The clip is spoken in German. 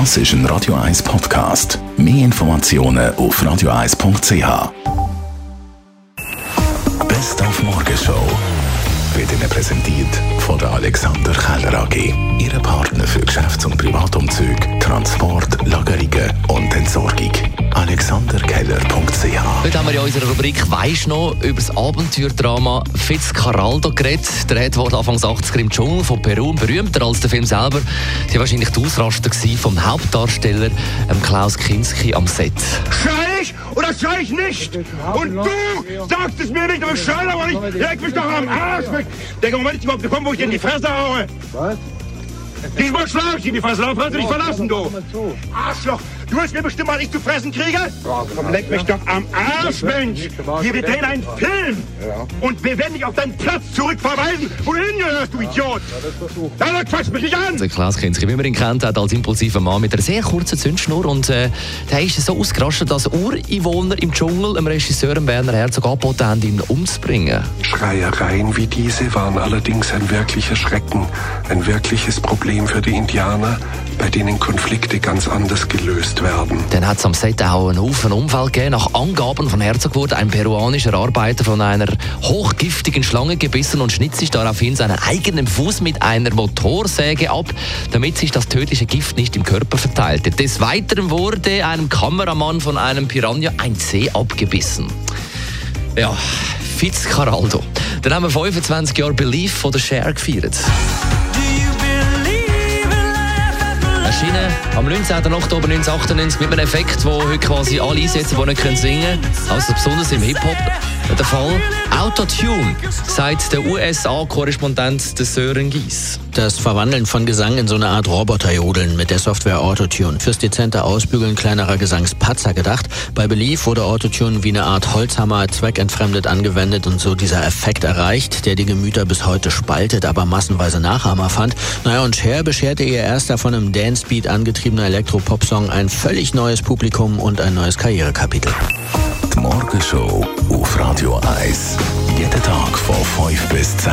Das ist ein Radio 1 Podcast. Mehr Informationen auf radio1.ch. Best auf Morgenshow wird Ihnen präsentiert von der Alexander Keller AG. Ihre Partner für Geschäfts- und Heute haben wir in unserer Rubrik «Weisst noch» über das Abenteuerdrama Fitzcarraldo geredet. Der hat wurde Anfang 80er im Dschungel von Peru berühmter als der Film selber. Sie war wahrscheinlich die Ausraster vom Hauptdarsteller ähm, Klaus Kinski am Set. Schrei ich oder schrei ich nicht? Und du sagst es mir nicht, aber schrei aber nicht. Leg mich doch am Arsch weg. Der Moment ist überhaupt gekommen, wo ich dir in die Fresse haue. Was? Diesmal schlage ich in die Fresse, dann kannst du dich verlassen, du. Arschloch, du hast mir bestimmt mal nicht zu fressen kriege? Komm, leck mich doch am Arsch, Mensch. Hier, wir drehen einen Film. Und wir werden dich auf deinen Platz zurückverweisen, wo du hingehörst, du Idiot. Dann quatsch mich nicht an. Der Klaus Kinski, wie man ihn kennt, hat als impulsiver Mann mit einer sehr kurzen Zündschnur und äh, der ist so ausgerastet, dass Ureinwohner im Dschungel dem Regisseur Werner Herzog angeboten haben, ihn umzubringen. Schreiereien wie diese waren allerdings ein wirklicher Schrecken, ein wirkliches Problem für die Indianer, bei denen Konflikte ganz anders gelöst werden. Dann hat es am Set auch einen Haufen Unfall gegeben. Nach Angaben von Herzog wurde ein peruanischer Arbeiter von einer hochgiftigen Schlange gebissen und schnitt sich daraufhin seinen eigenen Fuß mit einer Motorsäge ab, damit sich das tödliche Gift nicht im Körper verteilte. Des Weiteren wurde einem Kameramann von einem Piranha ein Zeh abgebissen. Ja, Fitzcarraldo. Dann haben wir 25 Jahre Belief von der Share gefeiert. Erschienen am 19. Oktober 1998 mit einem Effekt, den heute quasi alle einsetzen, die nicht singen können. Also besonders im Hip-Hop der Fall. Autotune, sagt der USA-Korrespondent Sören Gies. Das Verwandeln von Gesang in so eine Art Roboterjodeln mit der Software Autotune. Fürs dezente Ausbügeln kleinerer Gesangspatzer gedacht. Bei Belief wurde Autotune wie eine Art Holzhammer zweckentfremdet angewendet und so dieser Effekt erreicht, der die Gemüter bis heute spaltet, aber massenweise Nachahmer fand. Naja, und Cher bescherte ihr erst davon im Dancebeat angetriebener Elektropop-Song ein völlig neues Publikum und ein neues Karrierekapitel. Die Morgenshow auf Radio 1. Jeden Tag von 5 bis 10.